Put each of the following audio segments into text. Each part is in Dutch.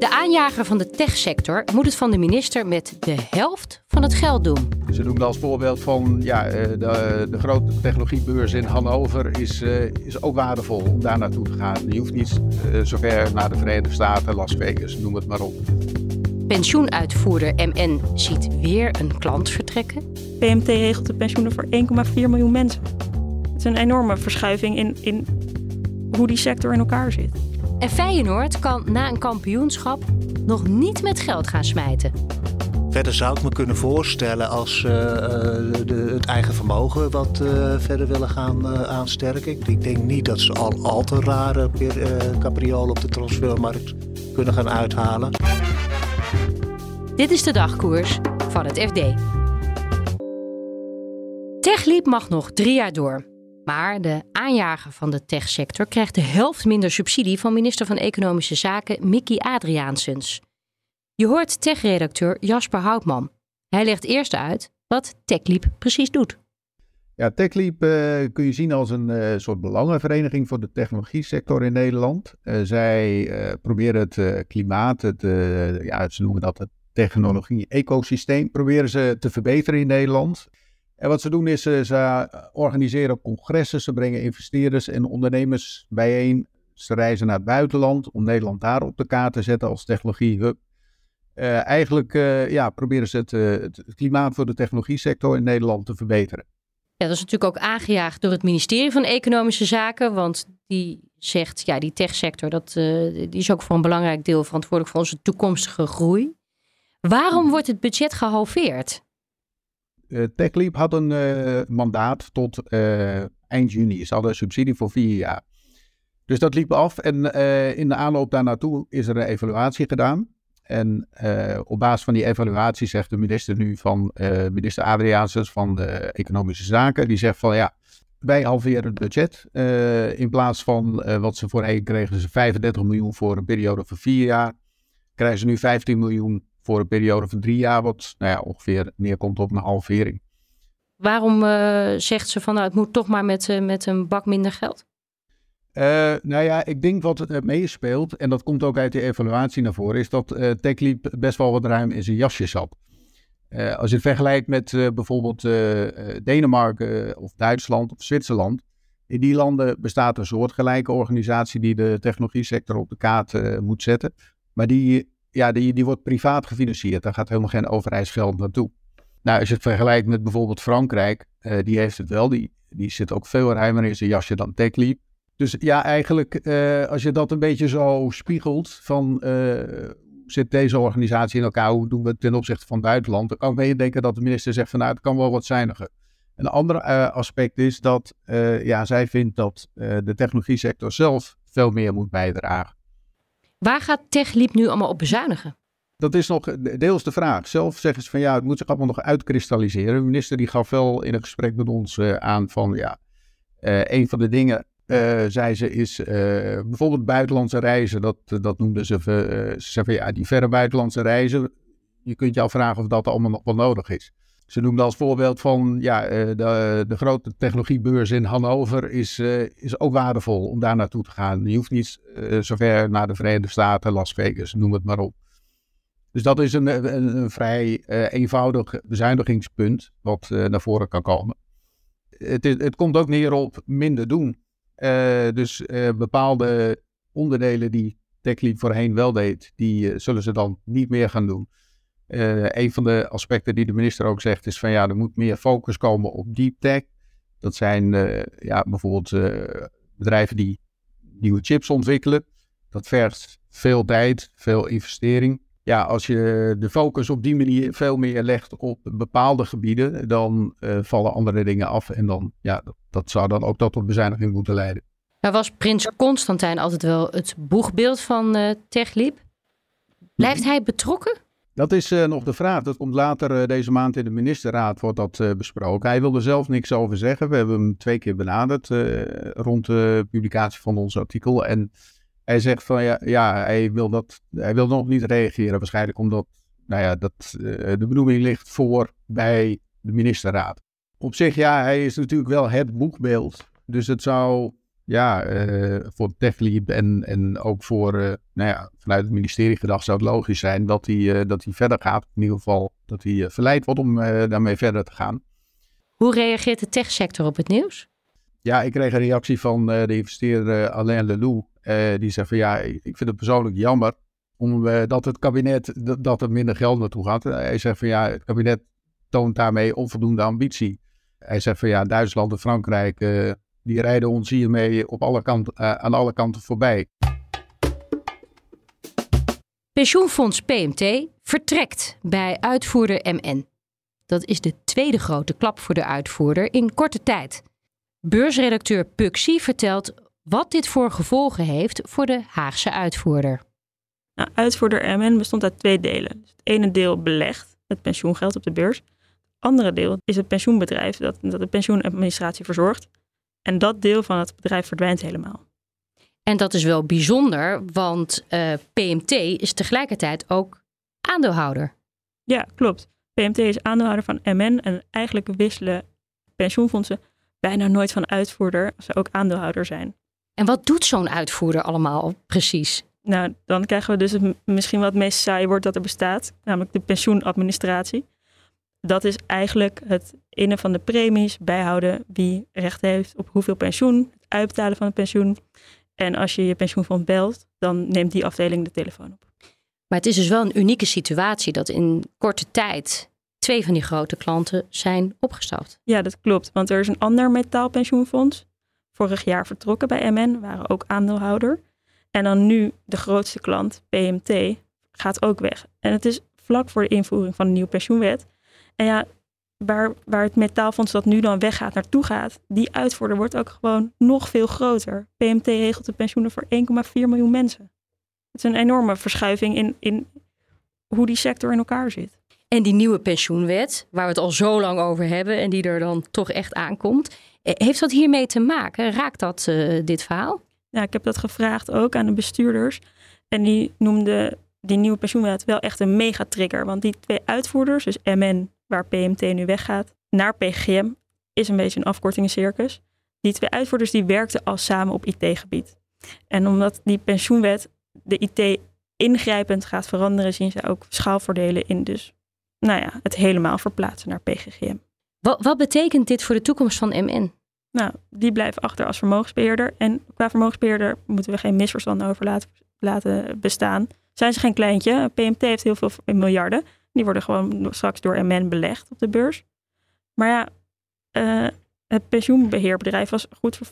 De aanjager van de techsector moet het van de minister met de helft van het geld doen. Ze noemden als voorbeeld van ja, eh, de, de grote technologiebeurs in Hannover is, eh, is ook waardevol om daar naartoe te gaan. Je hoeft niet uh, zo ver naar de Verenigde Staten, Las Vegas, noem het maar op. Pensioenuitvoerder MN ziet weer een klant vertrekken. PMT regelt de pensioenen voor 1,4 miljoen mensen. Het is een enorme verschuiving in, in hoe die sector in elkaar zit. En Feyenoord kan na een kampioenschap nog niet met geld gaan smijten. Verder zou ik me kunnen voorstellen als uh, de, het eigen vermogen wat uh, verder willen gaan uh, aansterken. Ik denk niet dat ze al, al te rare capriolen op de transfermarkt kunnen gaan uithalen. Dit is de dagkoers van het FD. Techliep mag nog drie jaar door. Maar de aanjager van de techsector krijgt de helft minder subsidie van minister van Economische Zaken Mickey Adriaansens. Je hoort tech-redacteur Jasper Houtman. Hij legt eerst uit wat TechLeap precies doet. Ja, TechLeap uh, kun je zien als een uh, soort belangenvereniging voor de technologie sector in Nederland. Uh, zij proberen het klimaat, het, ja, ze noemen dat het technologie-ecosysteem, proberen ze te verbeteren in Nederland. En wat ze doen is, uh, ze organiseren congressen, ze brengen investeerders en ondernemers bijeen. Ze reizen naar het buitenland om Nederland daar op de kaart te zetten als technologiehub. Uh, eigenlijk uh, ja, proberen ze het, het, klimaat voor de technologie sector in Nederland te verbeteren. Ja, dat is natuurlijk ook aangejaagd door het ministerie van Economische Zaken, want die zegt, ja, die techsector, dat, die is ook voor een belangrijk deel verantwoordelijk voor onze toekomstige groei. Waarom wordt het budget gehalveerd? Uh, TechLeap had een uh, mandaat tot uh, eind juni. Ze hadden een subsidie voor vier jaar. Dus dat liep af en in de aanloop daar naartoe is er een evaluatie gedaan. En op basis van die evaluatie zegt de minister nu van, minister Adriaansens van de Economische Zaken, die zegt van ja, wij halveren het budget. in plaats van wat ze voorheen kregen, ze 35 miljoen voor een periode van vier jaar, krijgen ze nu 15 miljoen voor een periode van drie jaar, wat nou ja, ongeveer neerkomt op een halvering. Waarom uh, zegt ze van nou, het moet toch maar met, uh, met een bak minder geld? Uh, nou ja, ik denk wat meespeelt, en dat komt ook uit de evaluatie naar voren, is dat uh, TechLeap best wel wat ruim in zijn jasje zat. als je het vergelijkt met bijvoorbeeld Denemarken of Duitsland of Zwitserland, in die landen bestaat een soortgelijke organisatie die de technologie sector op de kaart moet zetten. Maar die ja, die, die wordt privaat gefinancierd. Daar gaat helemaal geen overheidsgeld naartoe. Nou, als je het vergelijkt met bijvoorbeeld Frankrijk, uh, die heeft het wel. Die, die zit ook veel ruimer in zijn jasje dan TechLeap. Dus ja, eigenlijk, uh, als je dat een beetje zo spiegelt van uh, zit deze organisatie in elkaar, hoe doen we het ten opzichte van het buitenland, dan kan ik denken dat de minister zegt van nou, het kan wel wat zuiniger. Een ander aspect is dat ja, zij vindt dat de technologie sector zelf veel meer moet bijdragen. Waar gaat TechLeap nu allemaal op bezuinigen? Dat is nog deels de vraag. Zelf zeggen ze van ja, het moet zich allemaal nog uitkristalliseren. De minister die gaf wel in een gesprek met ons uh, aan van ja, uh, een van de dingen, uh, zei ze, is bijvoorbeeld buitenlandse reizen. Dat, dat noemden ze, ze van ja, die verre buitenlandse reizen. Je kunt je afvragen of dat allemaal nog wel nodig is. Ze noemden als voorbeeld van ja, de, de grote technologiebeurs in Hannover is, is ook waardevol om daar naartoe te gaan. Je hoeft niet zo ver naar de Verenigde Staten, Las Vegas, noem het maar op. Dus dat is een, een, vrij eenvoudig bezuinigingspunt wat naar voren kan komen. Het, het, komt ook neer op minder doen. dus bepaalde onderdelen die TechLeap voorheen wel deed, die zullen ze dan niet meer gaan doen. Uh, een van de aspecten die de minister ook zegt is van ja, er moet meer focus komen op deep tech. Dat zijn uh, ja, bijvoorbeeld uh, bedrijven die nieuwe chips ontwikkelen. Dat vergt veel tijd, veel investering. Ja, als je de focus op die manier veel meer legt op bepaalde gebieden, dan vallen andere dingen af. En dan, ja, dat, dat zou dan ook tot een bezuiniging moeten leiden. Nou was prins Constantijn altijd wel het boegbeeld van Techliep. Blijft hij betrokken? Dat is uh, nog de vraag. Dat komt later uh, deze maand in de ministerraad wordt dat uh, besproken. Hij wilde zelf niks over zeggen. We hebben hem twee keer benaderd rond de publicatie van ons artikel. En hij zegt van ja, ja hij, wil dat, hij wil nog niet reageren. Waarschijnlijk omdat nou ja, dat, de benoeming ligt voor bij de ministerraad. Op zich, ja, hij is natuurlijk wel het boekbeeld. Dus het zou ja, uh, voor TechLeap en, en ook voor, uh, nou ja, vanuit het ministerie gedacht zou het logisch zijn dat hij, uh, dat hij verder gaat. In ieder geval dat hij verleid wordt om daarmee verder te gaan. Hoe reageert de techsector op het nieuws? Ja, ik kreeg een reactie van de investeerder Alain Leloup. die zei van ja, ik vind het persoonlijk jammer omdat het kabinet, dat, dat er minder geld naartoe gaat. Hij zegt van ja, het kabinet toont daarmee onvoldoende ambitie. Hij zegt van ja, Duitsland en Frankrijk die rijden ons hiermee op alle kanten, uh, aan alle kanten voorbij. Pensioenfonds PMT vertrekt bij uitvoerder MN. Dat is de tweede grote klap voor de uitvoerder in korte tijd. Beursredacteur Puxi vertelt wat dit voor gevolgen heeft voor de Haagse uitvoerder. Nou, uitvoerder MN bestond uit twee delen. het ene deel belegt het pensioengeld op de beurs. Het andere deel is het pensioenbedrijf dat, dat de pensioenadministratie verzorgt. En dat deel van het bedrijf verdwijnt helemaal. En dat is wel bijzonder, want uh, eh, PMT is tegelijkertijd ook aandeelhouder. Ja, klopt. PMT is aandeelhouder van MN en eigenlijk wisselen pensioenfondsen bijna nooit van uitvoerder als ze ook aandeelhouder zijn. En wat doet zo'n uitvoerder allemaal precies? Nou, dan krijgen we dus het, misschien wat het meest saai woord dat er bestaat, namelijk de pensioenadministratie dat is eigenlijk het innen van de premies, bijhouden wie recht heeft op hoeveel pensioen, het uitbetalen van het pensioen. En als je je pensioenfonds belt, dan neemt die afdeling de telefoon op. Maar het is dus wel een unieke situatie dat in korte tijd twee van die grote klanten zijn opgestapt. Ja, dat klopt. Want er is een ander metaalpensioenfonds. Vorig jaar vertrokken bij MN, waren ook aandeelhouder. En dan nu de grootste klant, PMT, gaat ook weg. En het is vlak voor de invoering van de nieuwe pensioenwet. En ja, waar, waar het metaalfonds dat nu dan weggaat naartoe gaat, die uitvoerder wordt ook gewoon nog veel groter. PMT regelt de pensioenen voor 1,4 miljoen mensen. Het is een enorme verschuiving in, in hoe die sector in elkaar zit. En die nieuwe pensioenwet, waar we het al zo lang over hebben en die er dan toch echt aankomt, eh, heeft dat hiermee te maken? Raakt dat uh, dit verhaal? Ja, ik heb dat gevraagd ook aan de bestuurders. En die noemden die nieuwe pensioenwet wel echt een megatrigger. Want die twee uitvoerders, dus MN waar PMT nu weggaat, naar PGM is een beetje een afkortingencircus. Die twee uitvoerders die werkten al samen op IT-gebied. En omdat die pensioenwet de IT ingrijpend gaat veranderen, zien ze ook schaalvoordelen in dus nou ja, het helemaal verplaatsen naar PGGM. Wat, wat betekent dit voor de toekomst van MN? Nou, die blijven achter als vermogensbeheerder. En qua vermogensbeheerder moeten we geen misverstanden over laten, laten bestaan. Zijn ze geen kleintje? PMT heeft heel veel miljarden. Die worden gewoon straks door MN belegd op de beurs. Maar ja, uh, het pensioenbeheerbedrijf was goed voor 40%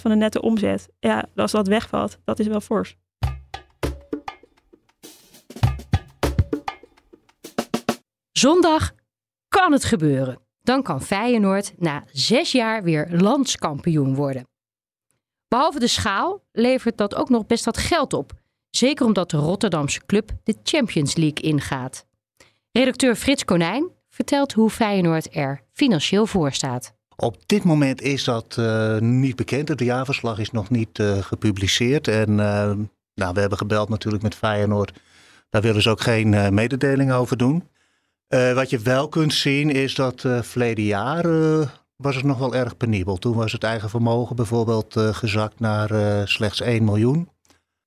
van de nette omzet. Ja, als dat wegvalt, dat is wel fors. Zondag kan het gebeuren. Dan kan Feyenoord na zes jaar weer landskampioen worden. Behalve de schaal levert dat ook nog best wat geld op. Zeker omdat de Rotterdamse club de Champions League ingaat. Redacteur Frits Konijn vertelt hoe Feyenoord er financieel voor staat. Op dit moment is dat uh, niet bekend. Het jaarverslag is nog niet uh, gepubliceerd. En uh, nou, we hebben gebeld natuurlijk met Feyenoord. Daar willen ze ook geen mededeling over doen. wat je wel kunt zien is dat verleden jaar was het nog wel erg penibel. Toen was het eigen vermogen bijvoorbeeld gezakt naar slechts 1 miljoen.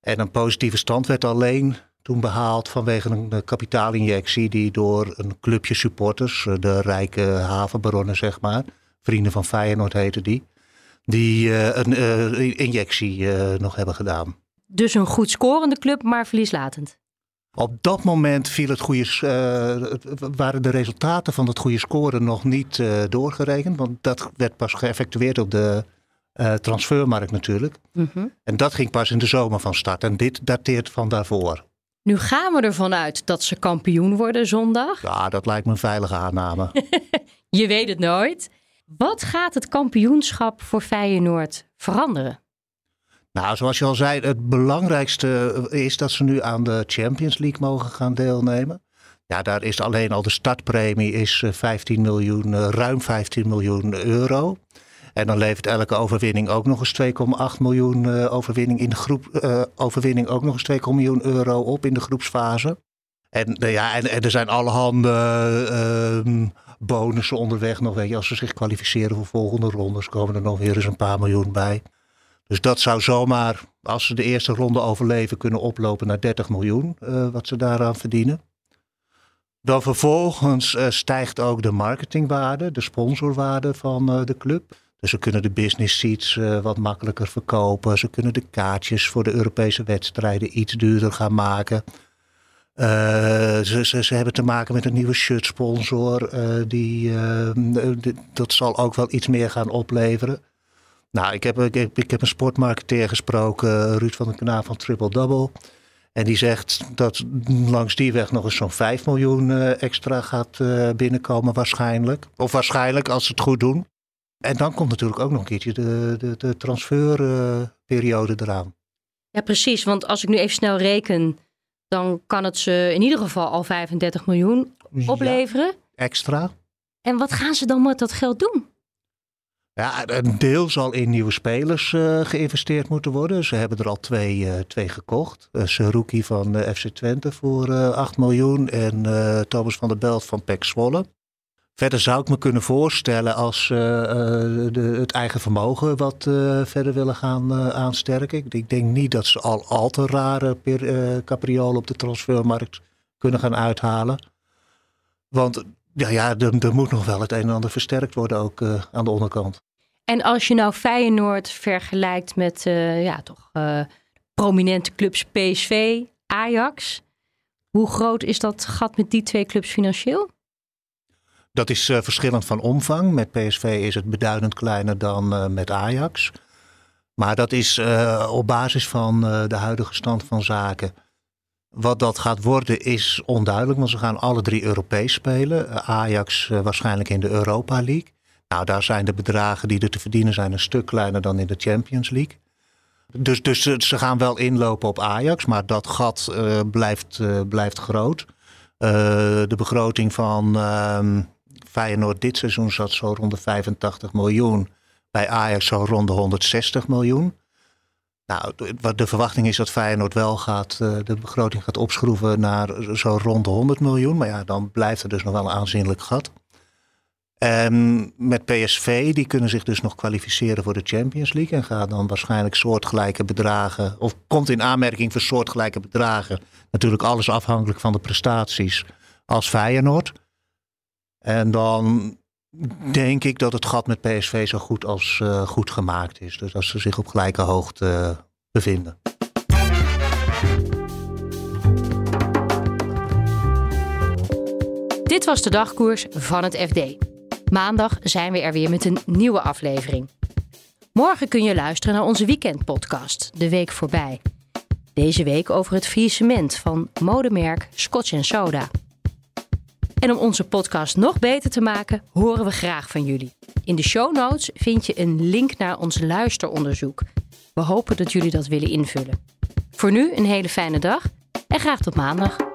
En een positieve stand werd alleen toen behaald vanwege een kapitaalinjectie die door een clubje supporters, eh, de rijke havenbaronnen zeg maar, vrienden van Feyenoord heten die, die uh, een uh, injectie uh, nog hebben gedaan. Dus een goed scorende club, maar verlieslatend? Op dat moment viel het goede, waren de resultaten van het goede scoren nog niet doorgerekend, want dat werd pas geëffectueerd op de transfermarkt natuurlijk. Mm -hmm. En dat ging pas in de zomer van start en dit dateert van daarvoor. Nu gaan we ervan uit dat ze kampioen worden zondag. Ja, dat lijkt me een veilige aanname. je weet het nooit. Wat gaat het kampioenschap voor Feyenoord veranderen? Nou, zoals je al zei, het belangrijkste is dat ze nu aan de Champions League mogen gaan deelnemen. Ja, daar is alleen al de startpremie is 15 miljoen, ruim 15 miljoen euro. En dan levert elke overwinning ook nog eens 2,8 miljoen uh, overwinning in de groep, uh, overwinning ook nog eens 2 miljoen euro op in de groepsfase. En, uh, ja, en, er zijn allerhande ehm, bonussen onderweg nog. Weet je, als ze zich kwalificeren voor volgende rondes, komen er nog weer eens een paar miljoen bij. Dus dat zou zomaar, als ze de eerste ronde overleven, kunnen oplopen naar 30 miljoen, wat ze daaraan verdienen. Dan vervolgens stijgt ook de marketingwaarde, de sponsorwaarde van de club. Dus ze kunnen de business seats uh, wat makkelijker verkopen. Ze kunnen de kaartjes voor de Europese wedstrijden iets duurder gaan maken. Uh, ze, ze, ze, hebben te maken met een nieuwe shirt sponsor. Uh, die, dat zal ook wel iets meer gaan opleveren. Nou, ik heb, ik, ik heb een sportmarketeer gesproken, Ruud van den Kanaal van Triple Double. En die zegt dat langs die weg nog eens zo'n 5 miljoen extra gaat binnenkomen waarschijnlijk. Of waarschijnlijk als ze het goed doen. En dan komt natuurlijk ook nog een keertje de, de, de transferperiode eraan. Ja, precies. Want als ik nu even snel reken, dan kan het ze in ieder geval al 35 miljoen opleveren. extra. En wat gaan ze dan met dat geld doen? Ja, een deel zal in nieuwe spelers uh, geïnvesteerd moeten worden. Ze hebben er al twee, uh, twee gekocht. Uh, Seruki van FC Twente voor 8 miljoen en Thomas van der Belt van PEC Zwolle. Verder zou ik me kunnen voorstellen als uh, het eigen vermogen wat uh, verder willen gaan uh, aansterken. Ik denk niet dat ze al al te rare capriolen op de transfermarkt kunnen gaan uithalen. Want ja, ja er, er, moet nog wel het een en ander versterkt worden ook aan de onderkant. En als je nou Feyenoord vergelijkt met ja, toch prominente clubs PSV, Ajax. Hoe groot is dat gat met die twee clubs financieel? Dat is uh, verschillend van omvang. Met PSV is het beduidend kleiner dan uh, met Ajax. Maar dat is uh, op basis van de huidige stand van zaken. Wat dat gaat worden is onduidelijk, want ze gaan alle drie Europees spelen. Ajax waarschijnlijk in de Europa League. Nou, daar zijn de bedragen die er te verdienen zijn een stuk kleiner dan in de Champions League. Dus, dus ze gaan wel inlopen op Ajax, maar dat gat blijft, blijft groot. de begroting van ehm, Feyenoord dit seizoen zat zo rond de 85 miljoen. Bij Ajax zo rond de 160 miljoen. Nou, de verwachting is dat Feyenoord wel gaat, eh, de begroting gaat opschroeven naar zo rond de 100 miljoen. Maar ja, dan blijft er dus nog wel een aanzienlijk gat. En met PSV, die kunnen zich dus nog kwalificeren voor de Champions League. En gaat dan waarschijnlijk soortgelijke bedragen, of komt in aanmerking voor soortgelijke bedragen. Natuurlijk alles afhankelijk van de prestaties als Feyenoord. En dan denk ik dat het gat met PSV zo goed als uh, goed gemaakt is. Dus dat ze zich op gelijke hoogte uh, bevinden. Dit was de dagkoers van het FD. Maandag zijn we er weer met een nieuwe aflevering. Morgen kun je luisteren naar onze weekendpodcast, De Week Voorbij. Deze week over het faillissement van modemerk Scotch Soda. En om onze podcast nog beter te maken, horen we graag van jullie. In de show notes vind je een link naar ons luisteronderzoek. We hopen dat jullie dat willen invullen. Voor nu een hele fijne dag en graag tot maandag.